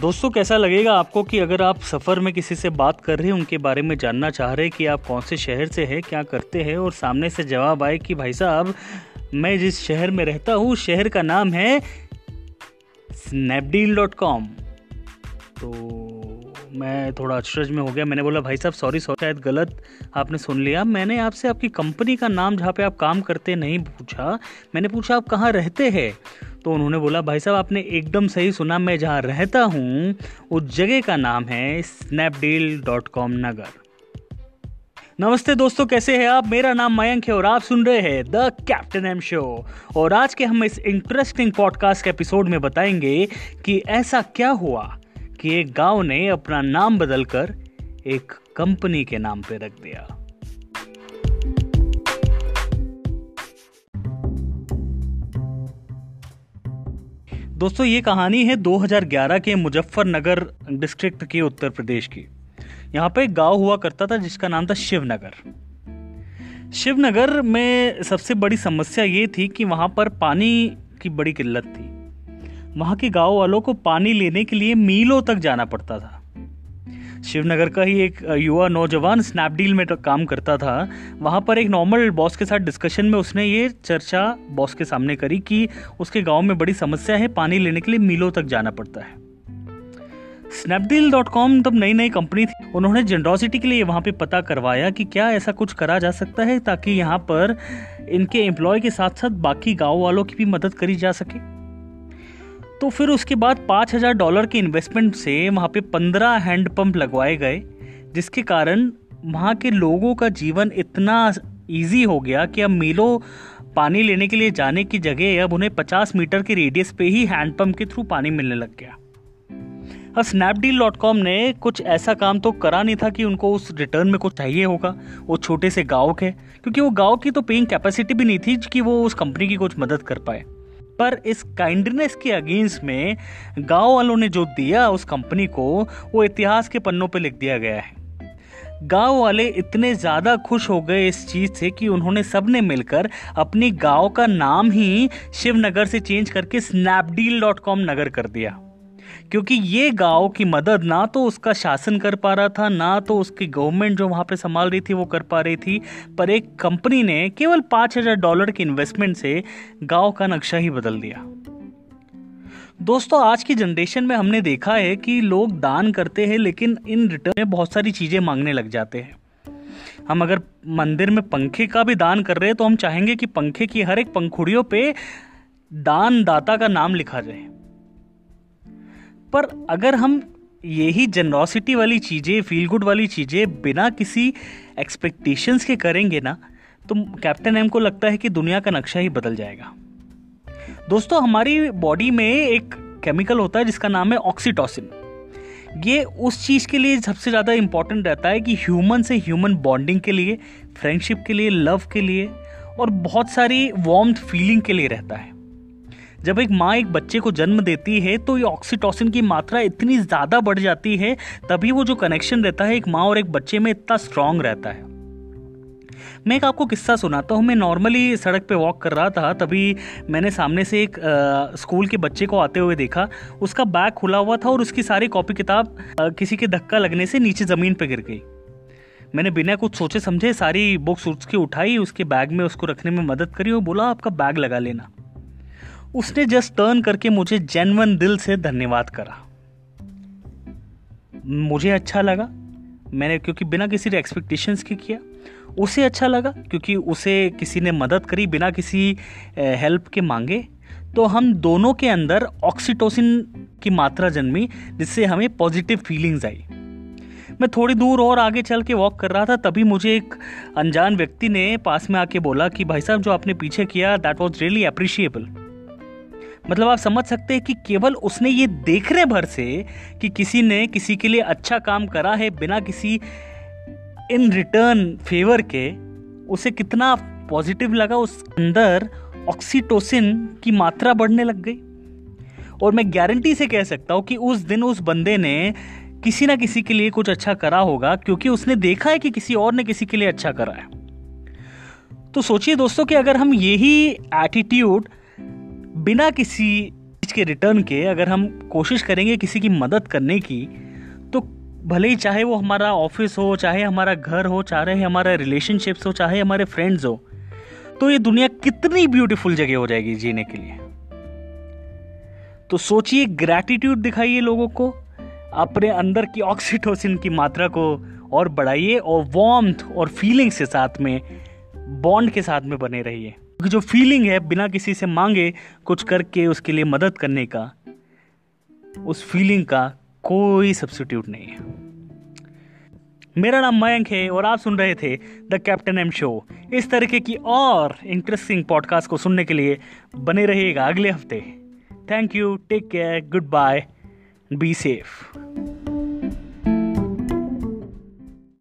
दोस्तों, कैसा लगेगा आपको कि अगर आप सफ़र में किसी से बात कर रहे हैं, उनके बारे में जानना चाह रहे हैं कि आप कौन से शहर से हैं, क्या करते हैं और सामने से जवाब आए कि, भाई साहब, मैं जिस शहर में रहता हूँ, शहर का नाम है स्नैपडील डॉट कॉम तो मैं थोड़ा अचरज में हो गया। मैंने बोला, भाई साहब सॉरी सॉरी शायद गलत आपने सुन लिया। मैंने आपसे आपकी कंपनी का नाम जहाँ पे आप काम करते नहीं पूछा। मैंने पूछा, आप कहाँ रहते हैं? तो उन्होंने बोला, भाई साहब, आपने एकदम सही सुना, मैं जहाँ रहता हूँ, उस जगह का नाम है स्नैपडील डॉट कॉम नगर. नमस्ते दोस्तों, कैसे हैं आप? मेरा नाम मयंक है और आप सुन रहे हैं द कैप्टन एम शो। और आज के हम इस इंटरेस्टिंग पॉडकास्ट के एपिसोड में बताएँगे कि ऐसा क्या हुआ कि एक गाँव ने अपना नाम बदलकर एक कंपनी के नाम पर रख दिया। दोस्तों, ये कहानी है 2011 के मुजफ्फरनगर डिस्ट्रिक्ट के उत्तर प्रदेश की। यहाँ पे एक गाँव हुआ करता था जिसका नाम था शिवनगर। शिवनगर में सबसे बड़ी समस्या ये थी कि वहाँ पर पानी की बड़ी किल्लत थी। वहाँ के गाँव वालों को पानी लेने के लिए मीलों तक जाना पड़ता था। शिवनगर का ही एक युवा नौजवान स्नैपडील में काम करता था। वहाँ पर एक नॉर्मल बॉस के साथ डिस्कशन में उसने ये चर्चा बॉस के सामने करी कि उसके गाँव में बड़ी समस्या है, पानी लेने के लिए मीलों तक जाना पड़ता है। स्नैपडील डॉट कॉम तब नई नई कंपनी थी। उन्होंने जेनरोसिटी के लिए वहाँ पे पता करवाया कि क्या ऐसा कुछ करा जा सकता है ताकि यहाँ पर इनके एम्प्लॉय के साथ साथ बाकी गाँव वालों की भी मदद करी जा सके। तो फिर उसके बाद पाँच हज़ार डॉलर के इन्वेस्टमेंट से वहाँ पे पंद्रह हैंडपम्प लगवाए गए, जिसके कारण वहाँ के लोगों का जीवन इतना ईजी हो गया कि अब मीलों पानी लेने के लिए जाने की जगह अब उन्हें 50 मीटर के रेडियस पे ही हैंडपम्प के थ्रू पानी मिलने लग गया। अब स्नैपडील डॉट कॉम ने कुछ ऐसा काम तो करा नहीं था कि उनको उस रिटर्न में कुछ चाहिए होगा। वो छोटे से गाँव के, क्योंकि वो गाँव की तो पेइंग कैपेसिटी भी नहीं थी कि वो उस कंपनी की कुछ मदद कर पाए। पर इस काइंडनेस के अगेंस्ट में गाँव वालों ने जो दिया उस कंपनी को, वो इतिहास के पन्नों पे लिख दिया गया है। गाँव वाले इतने ज़्यादा खुश हो गए इस चीज़ से कि उन्होंने सबने मिलकर अपनी गाँव का नाम ही शिवनगर से चेंज करके स्नैपडील डॉट कॉम नगर कर दिया। क्योंकि ये गाँव की मदद ना तो उसका शासन कर पा रहा था, ना तो उसकी गवर्नमेंट जो वहाँ पे संभाल रही थी वो कर पा रही थी, पर एक कंपनी ने केवल पाँच हज़ार डॉलर के इन्वेस्टमेंट से गाँव का नक्शा ही बदल दिया। दोस्तों, आज की जनरेशन में हमने देखा है कि लोग दान करते हैं, लेकिन इन रिटर्न में बहुत सारी चीज़ें मांगने लग जाते हैं। हम अगर मंदिर में पंखे का भी दान कर रहे हैं तो हम चाहेंगे कि पंखे की हर एक पंखुड़ियों पे दानदाता का नाम लिखा जाए। पर अगर हम यही जनरॉसिटी वाली चीज़ें फील गुड वाली चीज़ें बिना किसी एक्सपेक्टेशंस के करेंगे ना तो कैप्टन एम को लगता है कि दुनिया का नक्शा ही बदल जाएगा। दोस्तों, हमारी बॉडी में एक केमिकल होता है जिसका नाम है ऑक्सीटोसिन ये उस चीज़ के लिए सबसे ज़्यादा इंपॉर्टेंट रहता है कि ह्यूमन से ह्यूमन बॉन्डिंग के लिए फ्रेंडशिप के लिए लव के लिए और बहुत सारी वार्म फीलिंग के लिए रहता है। जब एक माँ एक बच्चे को जन्म देती है तो ये ऑक्सीटोसिन की मात्रा इतनी ज़्यादा बढ़ जाती है तभी वो जो कनेक्शन रहता है एक माँ और एक बच्चे में इतना स्ट्रांग रहता है। मैं एक आपको किस्सा सुनाता हूँ। मैं नॉर्मली सड़क पे वॉक कर रहा था तभी मैंने सामने से एक आ, स्कूल के बच्चे को आते हुए देखा। उसका बैग खुला हुआ था और उसकी सारी कॉपी किताब आ, किसी के धक्का लगने से नीचे ज़मीन पे गिर गई। मैंने बिना कुछ सोचे समझे सारी बुक्स उसकी उठाई उसके बैग में उसको रखने में मदद करी और बोला आपका बैग लगा लेना। उसने जस्ट टर्न करके मुझे जेनवन दिल से धन्यवाद करा। मुझे अच्छा लगा। मैंने, क्योंकि बिना किसी एक्सपेक्टेशंस के किया। उसे अच्छा लगा, क्योंकि उसे किसी ने मदद करी बिना किसी हेल्प के मांगे। तो हम दोनों के अंदर ऑक्सीटोसिन की मात्रा जन्मी, जिससे हमें पॉजिटिव फीलिंग्स आई। मैं थोड़ी दूर और आगे चल के वॉक कर रहा था, तभी मुझे एक अनजान व्यक्ति ने पास में आके बोला कि, भाई साहब, जो आपने पीछे किया दैट वॉज़ रियली अप्रिशिएबल मतलब आप समझ सकते हैं कि केवल उसने ये देखने भर से कि किसी ने किसी के लिए अच्छा काम करा है बिना किसी इन रिटर्न फेवर के, उसे कितना पॉजिटिव लगा, उस अंदर ऑक्सीटोसिन की मात्रा बढ़ने लग गई। और मैं गारंटी से कह सकता हूँ कि उस दिन उस बंदे ने किसी ना किसी के लिए कुछ अच्छा करा होगा, क्योंकि उसने देखा है कि किसी और ने किसी के लिए अच्छा करा है। तो सोचिए दोस्तों कि अगर हम यही एटीट्यूड बिना किसी चीज़ के रिटर्न के अगर हम कोशिश करेंगे किसी की मदद करने की तो भले ही चाहे वो हमारा ऑफ़िस हो, चाहे हमारा घर हो, चाहे हमारा रिलेशनशिप्स हो, चाहे हमारे फ्रेंड्स हो तो ये दुनिया कितनी ब्यूटीफुल जगह हो जाएगी जीने के लिए। तो सोचिए ग्रैटिट्यूड दिखाइए लोगों को, अपने अंदर की ऑक्सीटोसिन की मात्रा को और बढ़ाइए और वार्मथ और फीलिंग्स के साथ में बॉन्ड के साथ में बने रहिए। जो फीलिंग है, बिना किसी से मांगे कुछ करके उसके लिए मदद करने का, उस फीलिंग का कोई सब्सिट्यूट नहीं है। मेरा नाम मयंक है और आप सुन रहे थे द कैप्टन एम शो इस तरीके की और इंटरेस्टिंग पॉडकास्ट को सुनने के लिए बने रहिएगा अगले हफ़्ते। Thank you take care goodbye be safe